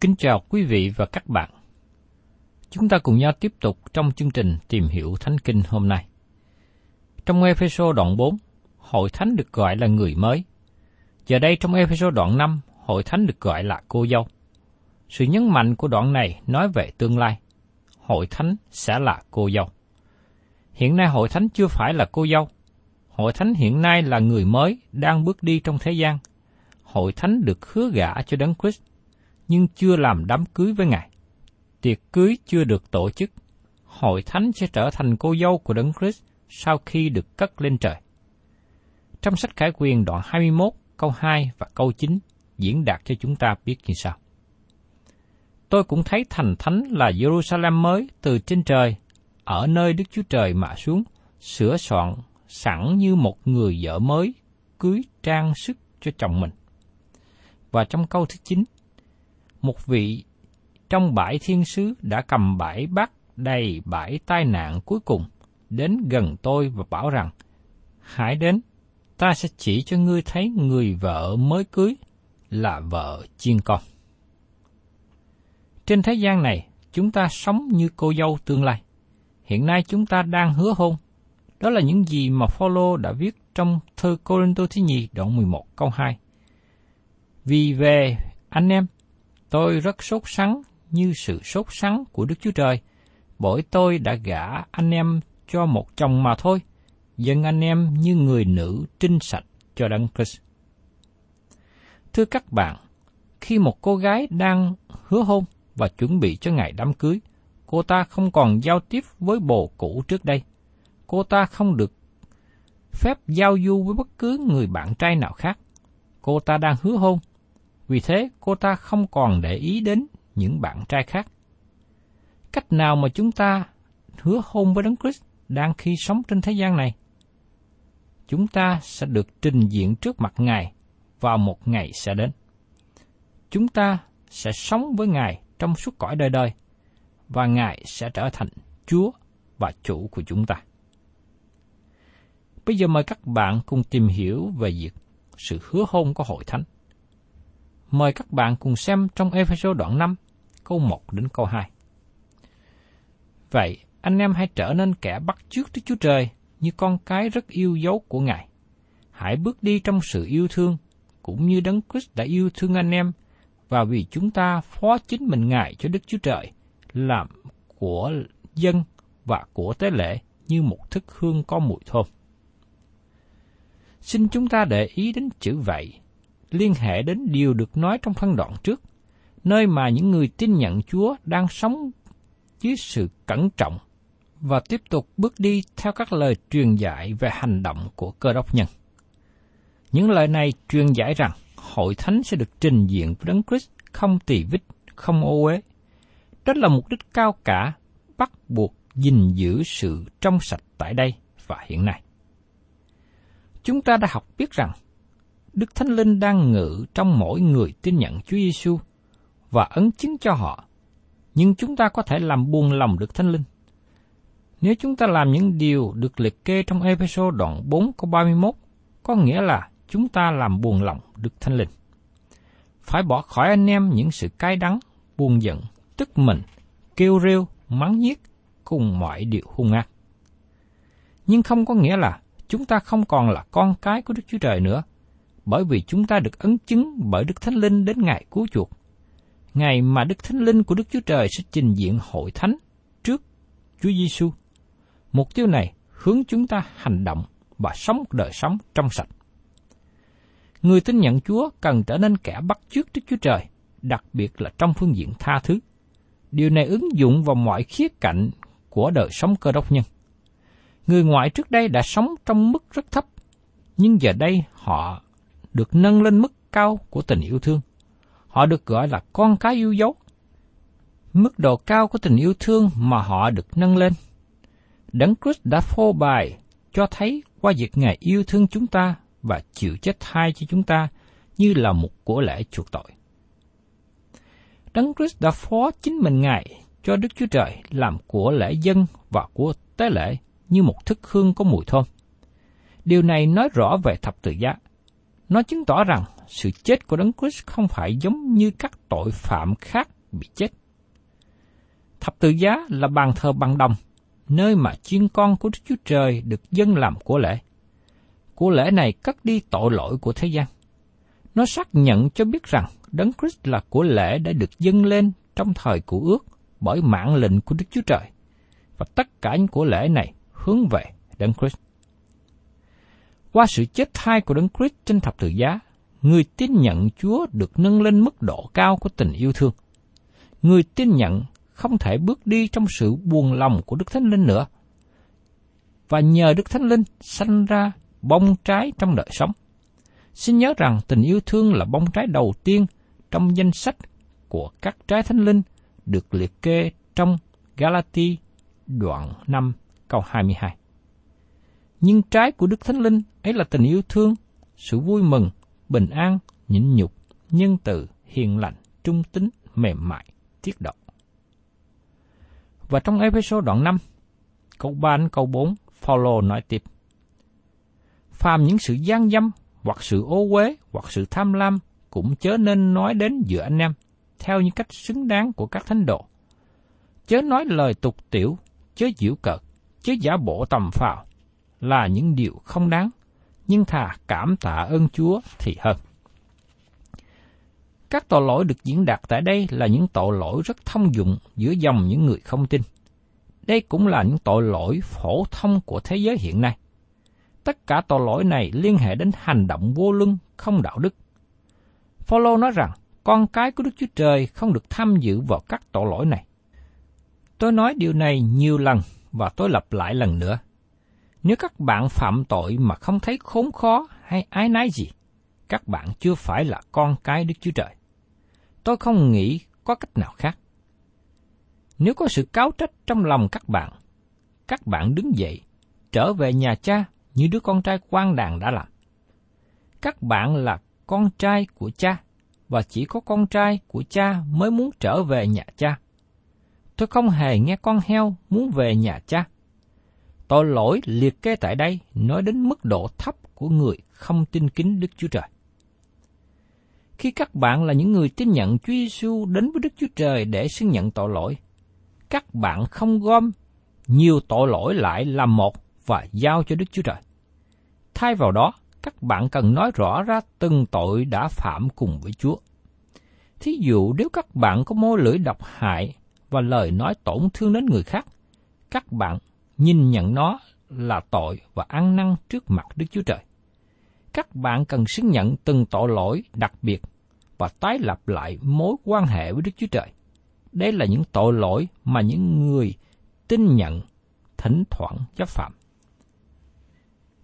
Kính chào quý vị và các bạn. Chúng ta cùng nhau tiếp tục trong chương trình tìm hiểu Thánh Kinh hôm nay. Trong Epheso đoạn 4, hội thánh được gọi là người mới. Giờ đây trong Epheso đoạn 5, hội thánh được gọi là cô dâu. Sự nhấn mạnh của đoạn này nói về tương lai. Hội thánh sẽ là cô dâu. Hiện nay hội thánh chưa phải là cô dâu. Hội thánh hiện nay là người mới đang bước đi trong thế gian. Hội thánh được hứa gả cho Đấng Christ, nhưng chưa làm đám cưới với Ngài. Tiệc cưới chưa được tổ chức. Hội thánh sẽ trở thành cô dâu của Đấng Christ sau khi được cất lên trời. Trong sách Khải Quyền đoạn 21, câu 2 và câu 9 diễn đạt cho chúng ta biết như sau. Tôi cũng thấy thành thánh là Jerusalem mới từ trên trời, ở nơi Đức Chúa Trời mà xuống, sửa soạn sẵn như một người vợ mới cưới trang sức cho chồng mình. Và trong câu thứ 9, một vị trong bãi thiên sứ đã cầm bãi bát đầy bãi tai nạn cuối cùng đến gần tôi và bảo rằng, hãy đến, ta sẽ chỉ cho ngươi thấy người vợ mới cưới là vợ chiên con. Trên thế gian này, chúng ta sống như cô dâu tương lai. Hiện nay chúng ta đang hứa hôn. Đó là những gì mà Phaolô đã viết trong thư Corinto thứ nhì đoạn 11 câu 2. Vì về anh em, tôi rất sốt sắng như sự sốt sắng của Đức Chúa Trời, bởi tôi đã gả anh em cho một chồng mà thôi, dân anh em như người nữ trinh sạch cho Đấng Christ. Thưa các bạn, khi một cô gái đang hứa hôn và chuẩn bị cho ngày đám cưới, cô ta không còn giao tiếp với bồ cũ trước đây. Cô ta không được phép giao du với bất cứ người bạn trai nào khác. Cô ta đang hứa hôn, vì thế cô ta không còn để ý đến những bạn trai khác. Cách nào mà chúng ta hứa hôn với Đấng Christ đang khi sống trên thế gian này? Chúng ta sẽ được trình diện trước mặt Ngài vào một ngày sẽ đến. Chúng ta sẽ sống với Ngài trong suốt cõi đời đời, và Ngài sẽ trở thành Chúa và chủ của chúng ta. Bây giờ mời các bạn cùng tìm hiểu về việc sự hứa hôn của hội thánh. Mời các bạn cùng xem trong Ephesos đoạn 5, câu 1 đến câu 2. Vậy, anh em hãy trở nên kẻ bắt chước Đức Chúa Trời như con cái rất yêu dấu của Ngài. Hãy bước đi trong sự yêu thương, cũng như Đấng Christ đã yêu thương anh em và vì chúng ta phó chính mình Ngài cho Đức Chúa Trời làm của dân và của tế lễ như một thức hương có mùi thơm. Xin chúng ta để ý đến chữ vậy, liên hệ đến điều được nói trong phân đoạn trước, nơi mà những người tin nhận Chúa đang sống dưới sự cẩn trọng và tiếp tục bước đi theo các lời truyền dạy về hành động của cơ đốc nhân. Những lời này truyền dạy rằng hội thánh sẽ được trình diện với Đấng Christ không tỳ vít, không ô uế. Đó là mục đích cao cả bắt buộc gìn giữ sự trong sạch tại đây và hiện nay. Chúng ta đã học biết rằng Đức Thánh Linh đang ngự trong mỗi người tin nhận Chúa Giêsu và ấn chứng cho họ. Nhưng chúng ta có thể làm buồn lòng Đức Thánh Linh. Nếu chúng ta làm những điều được liệt kê trong episode đoạn 4 câu 31, có nghĩa là chúng ta làm buồn lòng Đức Thánh Linh. Phải bỏ khỏi anh em những sự cay đắng, buồn giận, tức mình, kêu rêu, mắng nhiếc cùng mọi điều hung ác. Nhưng không có nghĩa là chúng ta không còn là con cái của Đức Chúa Trời nữa, bởi vì chúng ta được ấn chứng bởi Đức Thánh Linh đến ngày cứu chuộc. Ngày mà Đức Thánh Linh của Đức Chúa Trời sẽ trình diện hội thánh trước Chúa Giêsu. Mục tiêu này hướng chúng ta hành động và sống một đời sống trong sạch. Người tin nhận Chúa cần trở nên kẻ bắt chước Đức Chúa Trời, đặc biệt là trong phương diện tha thứ. Điều này ứng dụng vào mọi khía cạnh của đời sống cơ đốc nhân. Người ngoại trước đây đã sống trong mức rất thấp, nhưng giờ đây họ được nâng lên mức cao của tình yêu thương. Họ được gọi là con cái yêu dấu. Mức độ cao của tình yêu thương mà họ được nâng lên. Đấng Christ đã phô bày, cho thấy qua việc Ngài yêu thương chúng ta và chịu chết thay cho chúng ta như là một của lễ chuộc tội. Đấng Christ đã phó chính mình Ngài cho Đức Chúa Trời làm của lễ dân và của tế lễ như một thức hương có mùi thơm. Điều này nói rõ về thập tự giá. Nó chứng tỏ rằng sự chết của Đấng Christ không phải giống như các tội phạm khác bị chết. Thập tự giá là bàn thờ bằng đồng, nơi mà chiên con của Đức Chúa Trời được dân làm của lễ. Của lễ này cất đi tội lỗi của thế gian. Nó xác nhận cho biết rằng Đấng Christ là của lễ đã được dâng lên trong thời của ước bởi mạng lệnh của Đức Chúa Trời. Và tất cả những của lễ này hướng về Đấng Christ. Qua sự chết thai của Đấng Christ trên thập tự giá, người tin nhận Chúa được nâng lên mức độ cao của tình yêu thương. Người tin nhận không thể bước đi trong sự buồn lòng của Đức Thánh Linh nữa. Và nhờ Đức Thánh Linh sanh ra bông trái trong đời sống. Xin nhớ rằng tình yêu thương là bông trái đầu tiên trong danh sách của các trái thánh linh được liệt kê trong Galati đoạn 5 câu 22. Nhưng trái của Đức Thánh Linh ấy là tình yêu thương, sự vui mừng, bình an, nhịn nhục, nhân từ, hiền lành, trung tính, mềm mại, tiết độ. Và trong episode đoạn 5, câu 3 đến câu 4, Paulo nói tiếp. Phàm những sự gian dâm, hoặc sự ô uế, hoặc sự tham lam, cũng chớ nên nói đến giữa anh em, theo những cách xứng đáng của các thánh độ. Chớ nói lời tục tiểu, chớ diễu cợt, chớ giả bộ tầm phào, là những điều không đáng, nhưng thà cảm tạ ơn Chúa thì hơn. Các tội lỗi được diễn đạt tại đây là những tội lỗi rất thông dụng giữa dòng những người không tin. Đây cũng là những tội lỗi phổ thông của thế giới hiện nay. Tất cả tội lỗi này liên hệ đến hành động vô luân, không đạo đức. Phaolô nói rằng, con cái của Đức Chúa Trời không được tham dự vào các tội lỗi này. Tôi nói điều này nhiều lần và tôi lặp lại lần nữa. Nếu các bạn phạm tội mà không thấy khốn khó hay ái nái gì, các bạn chưa phải là con cái Đức Chúa Trời. Tôi không nghĩ có cách nào khác. Nếu có sự cáo trách trong lòng các bạn, các bạn đứng dậy, trở về nhà cha như đứa con trai quan đàn đã làm. Các bạn là con trai của cha, và chỉ có con trai của cha mới muốn trở về nhà cha. Tôi không hề nghe con heo muốn về nhà cha. Tội lỗi liệt kê tại đây nói đến mức độ thấp của người không tin kính Đức Chúa Trời. Khi các bạn là những người tin nhận Chúa Giêsu đến với Đức Chúa Trời để xưng nhận tội lỗi, các bạn không gom nhiều tội lỗi lại làm một và giao cho Đức Chúa Trời. Thay vào đó, các bạn cần nói rõ ra từng tội đã phạm cùng với Chúa. Thí dụ nếu các bạn có môi lưỡi độc hại và lời nói tổn thương đến người khác, các bạn nhìn nhận nó là tội và ăn năn trước mặt Đức Chúa Trời. Các bạn cần xứng nhận từng tội lỗi đặc biệt và tái lập lại mối quan hệ với Đức Chúa Trời. Đây là những tội lỗi mà những người tin nhận thỉnh thoảng chấp phạm.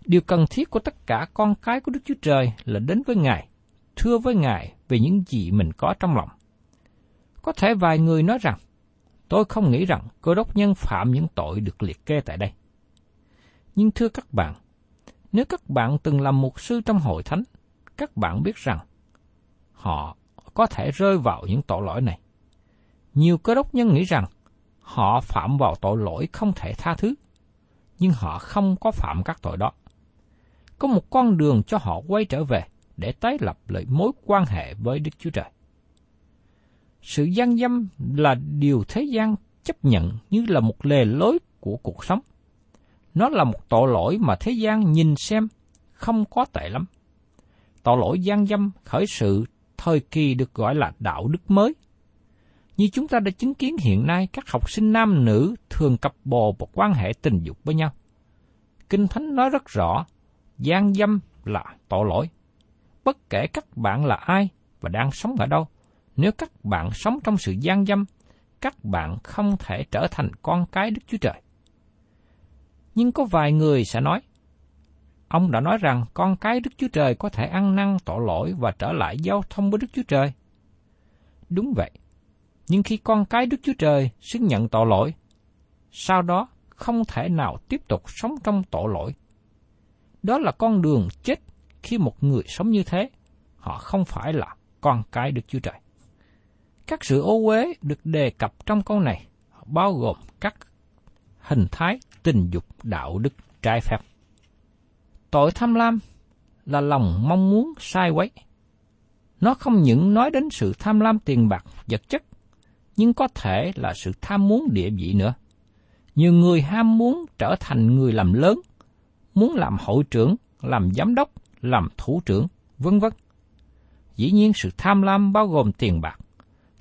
Điều cần thiết của tất cả con cái của Đức Chúa Trời là đến với Ngài, thưa với Ngài về những gì mình có trong lòng. Có thể vài người nói rằng, tôi không nghĩ rằng cơ đốc nhân phạm những tội được liệt kê tại đây. Nhưng thưa các bạn, nếu các bạn từng làm mục sư trong hội thánh, các bạn biết rằng họ có thể rơi vào những tội lỗi này. Nhiều cơ đốc nhân nghĩ rằng họ phạm vào tội lỗi không thể tha thứ, nhưng họ không có phạm các tội đó. Có một con đường cho họ quay trở về để tái lập lại mối quan hệ với Đức Chúa Trời. Sự gian dâm là điều thế gian chấp nhận như là một lề lối của cuộc sống. Nó là một tội lỗi mà thế gian nhìn xem không có tệ lắm. Tội lỗi gian dâm khởi sự thời kỳ được gọi là đạo đức mới. Như chúng ta đã chứng kiến hiện nay các học sinh nam nữ thường cặp bồ một quan hệ tình dục với nhau. Kinh Thánh nói rất rõ, gian dâm là tội lỗi. Bất kể các bạn là ai và đang sống ở đâu, nếu các bạn sống trong sự gian dâm, các bạn không thể trở thành con cái Đức Chúa Trời. Nhưng có vài người sẽ nói, ông đã nói rằng con cái Đức Chúa Trời có thể ăn năn tội lỗi và trở lại giao thông với Đức Chúa Trời. Đúng vậy, nhưng khi con cái Đức Chúa Trời xứng nhận tội lỗi, sau đó không thể nào tiếp tục sống trong tội lỗi. Đó là con đường chết khi một người sống như thế, họ không phải là con cái Đức Chúa Trời. Các sự ô uế được đề cập trong câu này bao gồm các hình thái tình dục đạo đức trái phép. Tội tham lam là lòng mong muốn sai quấy. Nó không những nói đến sự tham lam tiền bạc, vật chất, nhưng có thể là sự tham muốn địa vị nữa. Nhiều người ham muốn trở thành người làm lớn, muốn làm hội trưởng, làm giám đốc, làm thủ trưởng, vân vân. Dĩ nhiên sự tham lam bao gồm tiền bạc.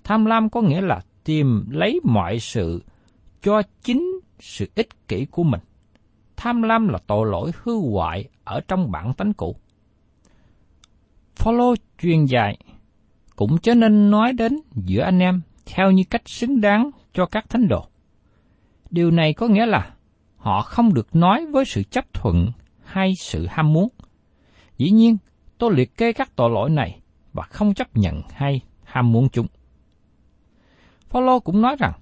Tham lam có nghĩa là tìm lấy mọi sự cho chính sự ích kỷ của mình. Tham lam là tội lỗi hư hoại ở trong bản tánh cũ. Follow truyền dạy cũng cho nên nói đến giữa anh em theo như cách xứng đáng cho các thánh đồ. Điều này có nghĩa là họ không được nói với sự chấp thuận hay sự ham muốn. Dĩ nhiên, tôi liệt kê các tội lỗi này và không chấp nhận hay ham muốn chúng. Phaolô cũng nói rằng,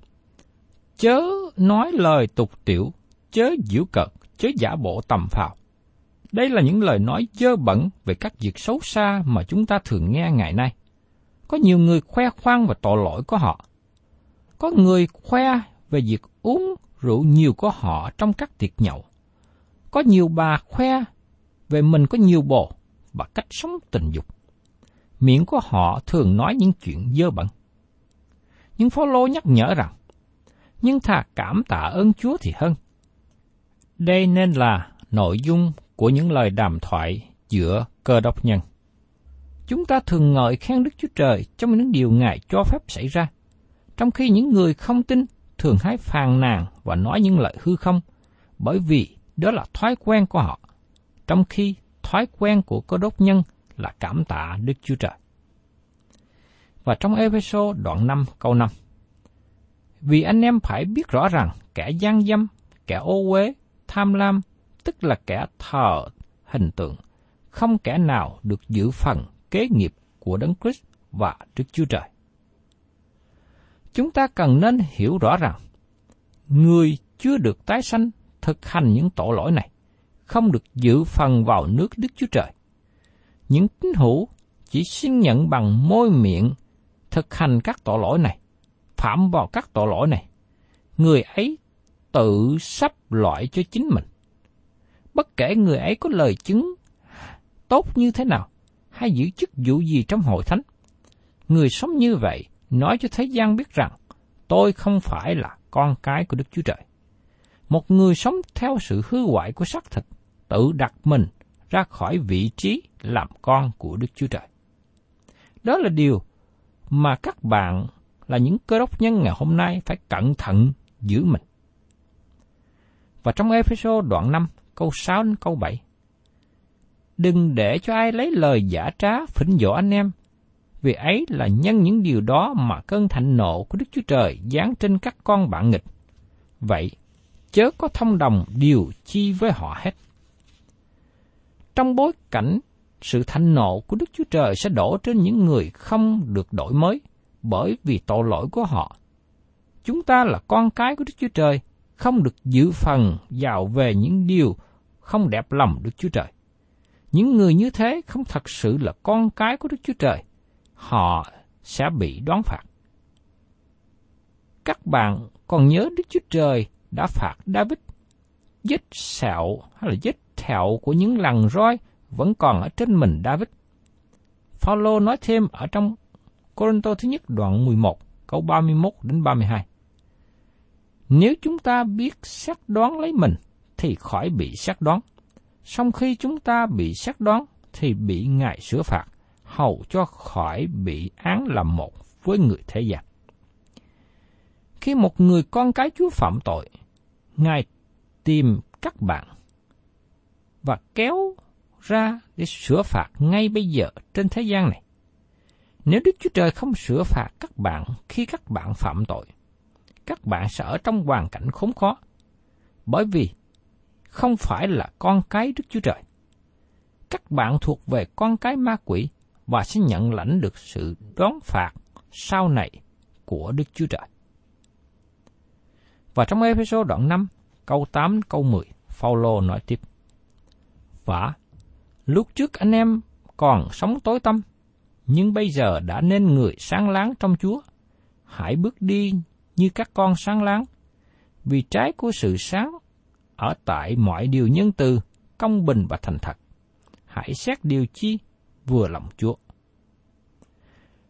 chớ nói lời tục tiểu, chớ giễu cợt, chớ giả bộ tầm phào. Đây là những lời nói dơ bẩn về các việc xấu xa mà chúng ta thường nghe ngày nay. Có nhiều người khoe khoang và tội lỗi của họ. Có người khoe về việc uống rượu nhiều của họ trong các tiệc nhậu. Có nhiều bà khoe về mình có nhiều bồ và cách sống tình dục. Miệng của họ thường nói những chuyện dơ bẩn. Nhưng Phaolô nhắc nhở rằng, nhưng thà cảm tạ ơn Chúa thì hơn. Đây nên là nội dung của những lời đàm thoại giữa cơ đốc nhân. Chúng ta thường ngợi khen Đức Chúa Trời trong những điều Ngài cho phép xảy ra, trong khi những người không tin thường hái phàn nàn và nói những lời hư không, bởi vì đó là thói quen của họ, trong khi thói quen của cơ đốc nhân là cảm tạ Đức Chúa Trời. Và trong Epheso đoạn 5 câu 5 Vì anh em phải biết rõ rằng kẻ gian dâm, kẻ ô uế, tham lam, tức là kẻ thờ hình tượng, không kẻ nào được giữ phần kế nghiệp của Đấng Christ và Đức Chúa Trời. Chúng ta cần nên hiểu rõ rằng, người chưa được tái sanh thực hành những tội lỗi này, không được giữ phần vào nước Đức Chúa Trời. Những tín hữu chỉ xin nhận bằng môi miệng thực hành các tội lỗi này, phạm vào các tội lỗi này. Người ấy tự sắp loại cho chính mình. Bất kể người ấy có lời chứng tốt như thế nào, hay giữ chức vụ gì trong hội thánh. Người sống như vậy nói cho thế gian biết rằng tôi không phải là con cái của Đức Chúa Trời. Một người sống theo sự hư hoại của xác thịt, tự đặt mình ra khỏi vị trí làm con của Đức Chúa Trời. Đó là điều mà các bạn là những cơ đốc nhân ngày hôm nay phải cẩn thận giữ mình. Và trong Ephesos đoạn 5, câu 6 đến câu 7. Đừng để cho ai lấy lời giả trá phỉnh dỗ anh em, vì ấy là nhân những điều đó mà cơn thạnh nộ của Đức Chúa Trời giáng trên các con bạn nghịch. Vậy, chớ có thông đồng điều chi với họ hết. Trong bối cảnh sự thanh nộ của Đức Chúa Trời sẽ đổ trên những người không được đổi mới bởi vì tội lỗi của họ. Chúng ta là con cái của Đức Chúa Trời, không được giữ phần vào về những điều không đẹp lòng Đức Chúa Trời. Những người như thế không thật sự là con cái của Đức Chúa Trời. Họ sẽ bị đoán phạt. Các bạn còn nhớ Đức Chúa Trời đã phạt David vết sẹo hay là vết thẹo của những lần roi vẫn còn ở trên mình David. Phaolô nói thêm ở trong Corinto thứ nhất đoạn 11 câu 31 đến 32. Nếu chúng ta biết xác đoán lấy mình thì khỏi bị xác đoán. Song khi chúng ta bị xác đoán thì bị Ngài sửa phạt, hầu cho khỏi bị án làm một với người thế gian. Khi một người con cái Chúa phạm tội, Ngài tìm các bạn và kéo ra để sửa phạt ngay bây giờ trên thế gian này. Nếu Đức Chúa Trời không sửa phạt các bạn khi các bạn phạm tội, các bạn sẽ ở trong hoàn cảnh khốn khó, bởi vì không phải là con cái Đức Chúa Trời. Các bạn thuộc về con cái ma quỷ và sẽ nhận lãnh được sự đón phạt sau này của Đức Chúa Trời. Và trong episode đoạn 5, câu 8 câu 10, Phaolô nói tiếp. Và lúc trước anh em còn sống tối tăm, nhưng bây giờ đã nên người sáng láng trong Chúa. Hãy bước đi như các con sáng láng, vì trái của sự sáng ở tại mọi điều nhân từ, công bình và thành thật. Hãy xét điều chi vừa lòng Chúa.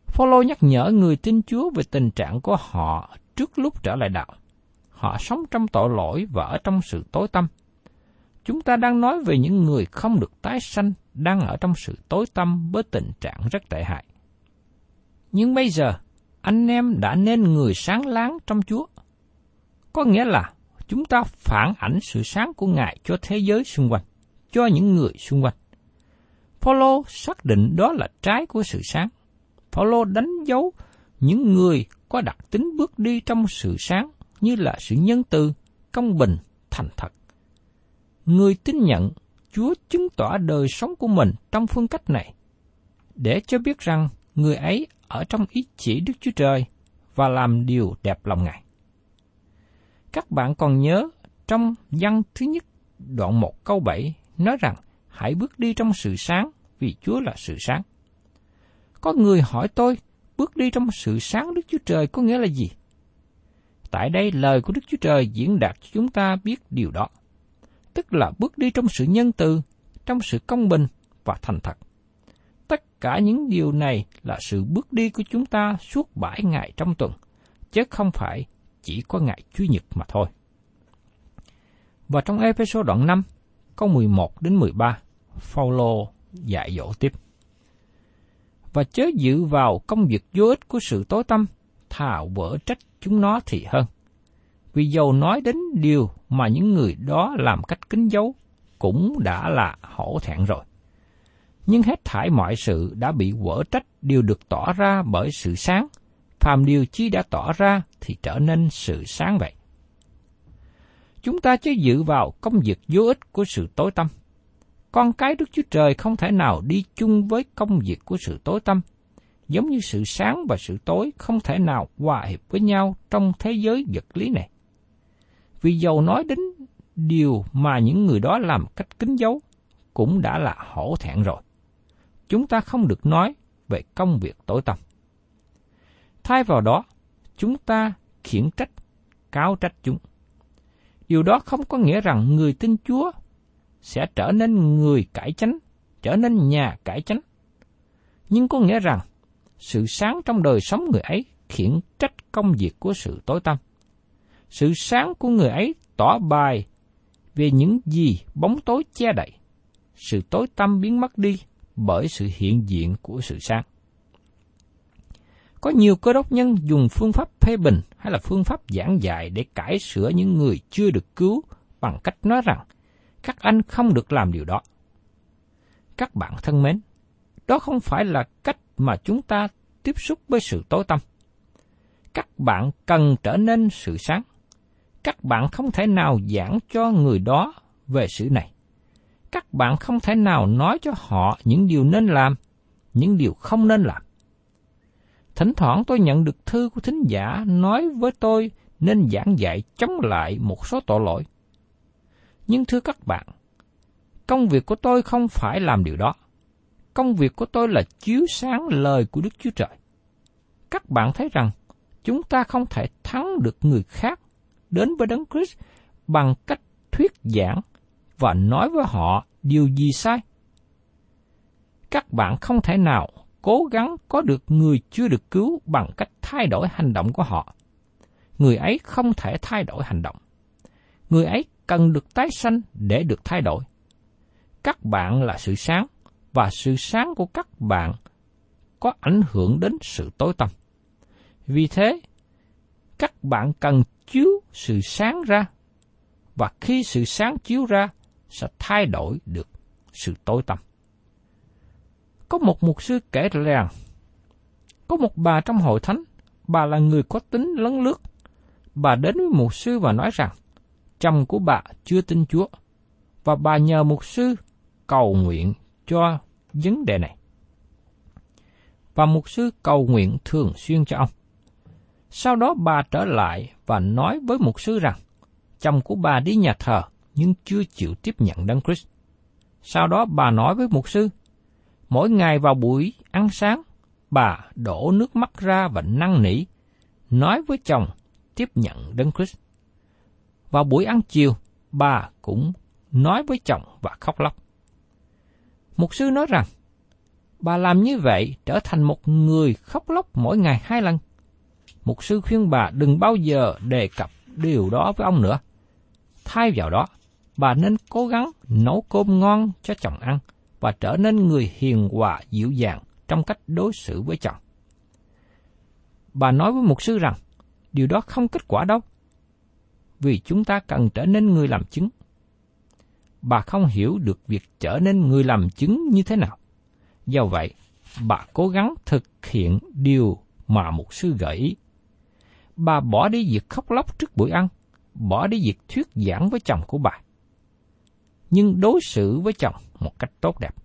Phaolô nhắc nhở người tin Chúa về tình trạng của họ trước lúc trở lại đạo. Họ sống trong tội lỗi và ở trong sự tối tăm. Chúng ta đang nói về những người không được tái sanh đang ở trong sự tối tăm với tình trạng rất tệ hại. Nhưng bây giờ, anh em đã nên người sáng láng trong Chúa. Có nghĩa là chúng ta phản ảnh sự sáng của Ngài cho thế giới xung quanh, cho những người xung quanh. Phaolô xác định đó là trái của sự sáng. Phaolô đánh dấu những người có đặc tính bước đi trong sự sáng như là sự nhân từ, công bình, thành thật. Người tin nhận Chúa chứng tỏ đời sống của mình trong phương cách này, để cho biết rằng người ấy ở trong ý chỉ Đức Chúa Trời và làm điều đẹp lòng Ngài. Các bạn còn nhớ trong văn thứ nhất đoạn 1 câu 7 nói rằng hãy bước đi trong sự sáng vì Chúa là sự sáng. Có người hỏi tôi, bước đi trong sự sáng Đức Chúa Trời có nghĩa là gì? Tại đây lời của Đức Chúa Trời diễn đạt cho chúng ta biết điều đó. Tức là bước đi trong sự nhân từ, trong sự công bình và thành thật. Tất cả những điều này là sự bước đi của chúng ta suốt bảy ngày trong tuần, chứ không phải chỉ có ngày Chủ nhật mà thôi. Và trong episode đoạn 5, câu 11 đến 13, Phaolô dạy dỗ tiếp. Và chớ dự vào công việc vô ích của sự tối tâm, thà vỡ trách chúng nó thì hơn. Vì dầu nói đến điều mà những người đó làm cách kín dấu, cũng đã là hổ thẹn rồi. Nhưng hết thải mọi sự đã bị vỡ trách đều được tỏ ra bởi sự sáng, phàm điều chi đã tỏ ra thì trở nên sự sáng vậy. Chúng ta chứ dự vào công việc vô ích của sự tối tâm. Con cái Đức Chúa Trời không thể nào đi chung với công việc của sự tối tâm, giống như sự sáng và sự tối không thể nào hòa hiệp với nhau trong thế giới vật lý này. Vì dầu nói đến điều mà những người đó làm cách kín dấu, cũng đã là hổ thẹn rồi. Chúng ta không được nói về công việc tối tâm. Thay vào đó, chúng ta khiển trách, cáo trách chúng. Điều đó không có nghĩa rằng người tin Chúa sẽ trở nên người cải chánh, trở nên nhà cải chánh. Nhưng có nghĩa rằng, sự sáng trong đời sống người ấy khiển trách công việc của sự tối tâm. Sự sáng của người ấy tỏ bài về những gì bóng tối che đậy. Sự tối tâm biến mất đi bởi sự hiện diện của sự sáng. Có nhiều cơ đốc nhân dùng phương pháp phê bình hay là phương pháp giảng dạy để cải sửa những người chưa được cứu bằng cách nói rằng các anh không được làm điều đó. Các bạn thân mến, đó không phải là cách mà chúng ta tiếp xúc với sự tối tâm. Các bạn cần trở nên sự sáng. Các bạn không thể nào giảng cho người đó về sự này. Các bạn không thể nào nói cho họ những điều nên làm, những điều không nên làm. Thỉnh thoảng tôi nhận được thư của thính giả nói với tôi nên giảng dạy chống lại một số tội lỗi. Nhưng thưa các bạn, công việc của tôi không phải làm điều đó. Công việc của tôi là chiếu sáng lời của Đức Chúa Trời. Các bạn thấy rằng chúng ta không thể thắng được người khác đến với Đấng Christ bằng cách thuyết giảng và nói với họ điều gì sai. Các bạn không thể nào cố gắng có được người chưa được cứu bằng cách thay đổi hành động của họ. Người ấy không thể thay đổi hành động. Người ấy cần được tái sanh để được thay đổi. Các bạn là sự sáng, và sự sáng của các bạn có ảnh hưởng đến sự tối tăm. Vì thế, các bạn cần chiếu sự sáng ra, và khi sự sáng chiếu ra, sẽ thay đổi được sự tối tăm. Có một mục sư kể rằng, có một bà trong hội thánh, bà là người có tính lấn lướt. Bà đến với mục sư và nói rằng, chồng của bà chưa tin Chúa, và bà nhờ mục sư cầu nguyện cho vấn đề này. Và mục sư cầu nguyện thường xuyên cho ông. Sau đó bà trở lại và nói với mục sư rằng, chồng của bà đi nhà thờ nhưng chưa chịu tiếp nhận Đấng Christ. Sau đó bà nói với mục sư, mỗi ngày vào buổi ăn sáng, bà đổ nước mắt ra và năn nỉ, nói với chồng tiếp nhận Đấng Christ. Vào buổi ăn chiều, bà cũng nói với chồng và khóc lóc. Mục sư nói rằng, bà làm như vậy trở thành một người khóc lóc mỗi ngày hai lần. Mục sư khuyên bà đừng bao giờ đề cập điều đó với ông nữa. Thay vào đó, bà nên cố gắng nấu cơm ngon cho chồng ăn và trở nên người hiền hòa dịu dàng trong cách đối xử với chồng. Bà nói với mục sư rằng, điều đó không kết quả đâu, vì chúng ta cần trở nên người làm chứng. Bà không hiểu được việc trở nên người làm chứng như thế nào. Do vậy, bà cố gắng thực hiện điều mà mục sư gợi ý. Bà bỏ đi việc khóc lóc trước buổi ăn, bỏ đi việc thuyết giảng với chồng của bà nhưng đối xử với chồng một cách tốt đẹp.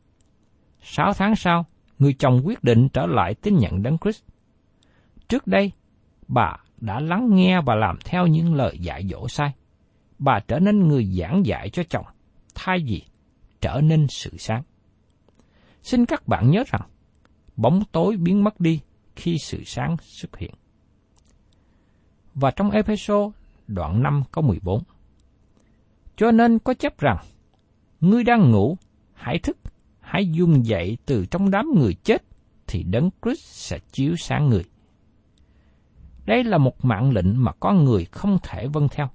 Sáu tháng sau, người chồng quyết định trở lại tin nhận Đấng Christ. Trước đây, bà đã lắng nghe và làm theo những lời dạy dỗ sai. Bà trở nên người giảng dạy cho chồng, thay vì trở nên sự sáng. Xin các bạn nhớ rằng, bóng tối biến mất đi khi sự sáng xuất hiện. Và trong epheso đoạn 5 câu 14. Cho nên có chấp rằng, ngươi đang ngủ, hãy thức, hãy dung dậy từ trong đám người chết, thì Đấng Christ sẽ chiếu sáng người. Đây là một mạng lệnh mà con người không thể vâng theo.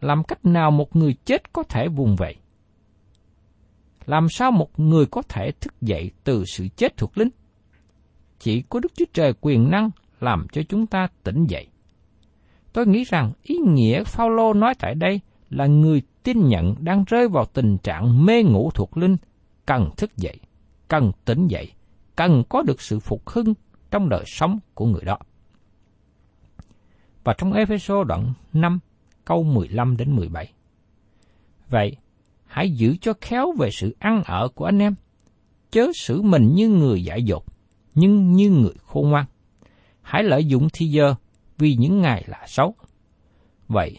Làm cách nào một người chết có thể vùng vậy? Làm sao một người có thể thức dậy từ sự chết thuộc linh? Chỉ có Đức Chúa Trời quyền năng làm cho chúng ta tỉnh dậy. Tôi nghĩ rằng ý nghĩa Phaolô nói tại đây là người tin nhận đang rơi vào tình trạng mê ngủ thuộc linh, cần thức dậy, cần tỉnh dậy, cần có được sự phục hưng trong đời sống của người đó. Và trong Ephesos đoạn 5, câu 15 đến 17. Vậy, hãy giữ cho khéo về sự ăn ở của anh em, chớ xử mình như người dại dột, nhưng như người khôn ngoan. Hãy lợi dụng thi giờ vì những ngày là xấu. Vậy,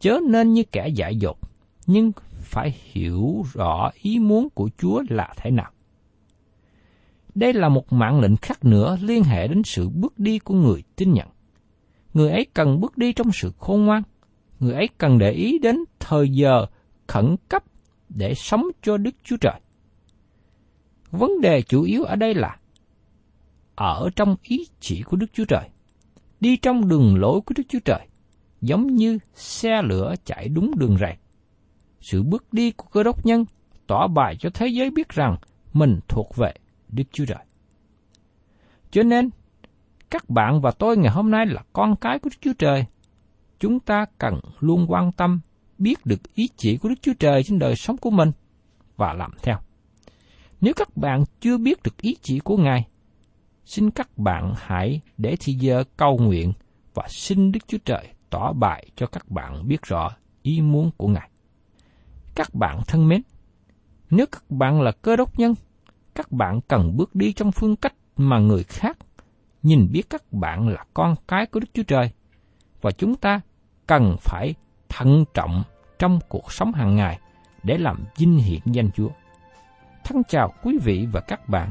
chớ nên như kẻ dại dột, nhưng phải hiểu rõ ý muốn của Chúa là thế nào. Đây là một mạng lệnh khác nữa liên hệ đến sự bước đi của người tin nhận. Người ấy cần bước đi trong sự khôn ngoan. Người ấy cần để ý đến thời giờ khẩn cấp để sống cho Đức Chúa Trời. Vấn đề chủ yếu ở đây là ở trong ý chỉ của Đức Chúa Trời, đi trong đường lối của Đức Chúa Trời, giống như xe lửa chạy đúng đường rạch sự bước đi của cơ đốc nhân tỏ bài cho thế giới biết rằng mình thuộc về Đức Chúa Trời. Cho nên, Các bạn và tôi ngày hôm nay là con cái của Đức Chúa Trời. Chúng ta cần luôn quan tâm biết được ý chỉ của Đức Chúa Trời trên đời sống của mình và làm theo. Nếu các bạn chưa biết được ý chỉ của Ngài, xin các bạn hãy để thi giờ cầu nguyện và xin Đức Chúa Trời tỏ bài cho các bạn biết rõ ý muốn của Ngài. Các bạn thân mến, nếu các bạn là cơ đốc nhân, các bạn cần bước đi trong phương cách mà người khác nhìn biết các bạn là con cái của Đức Chúa Trời và chúng ta cần phải thận trọng trong cuộc sống hàng ngày để làm vinh hiển danh Chúa. Thân chào quý vị và các bạn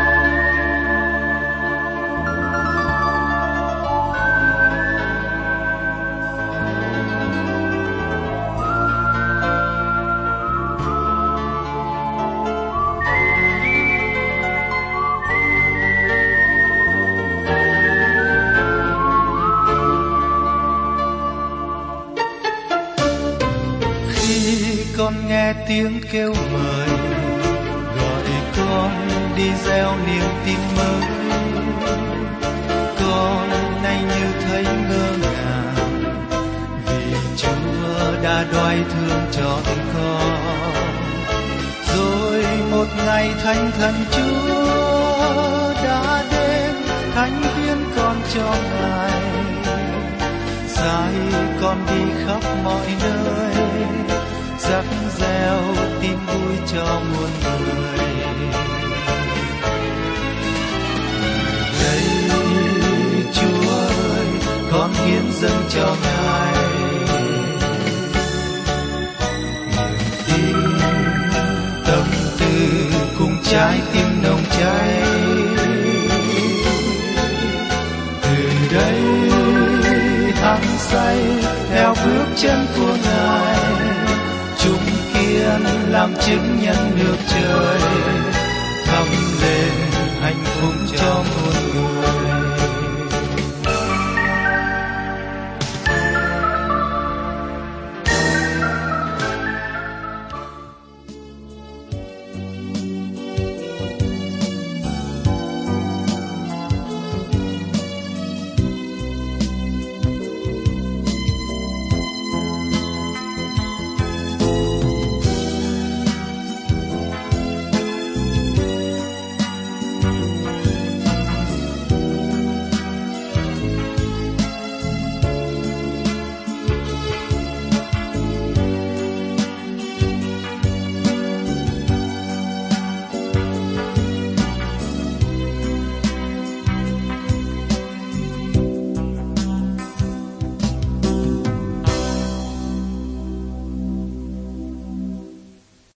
Tiếng kêu mời. Gọi con đi gieo niềm tin mới con nay như thấy ngơ ngàng, vì chúa đã đoái thương chọn con. Rồi một ngày thánh thần chúa đã đến, thánh viên con cho ngài. Dạy con đi khắp mọi nơi gieo tin vui cho muôn người. Đây chúa ơi, con hiến dâng cho ngài. Niềm tin, tâm tư cùng trái tim nồng cháy. Từ đây hăng say theo bước chân của ngài thiên làm chứng nhân được trời. Thầm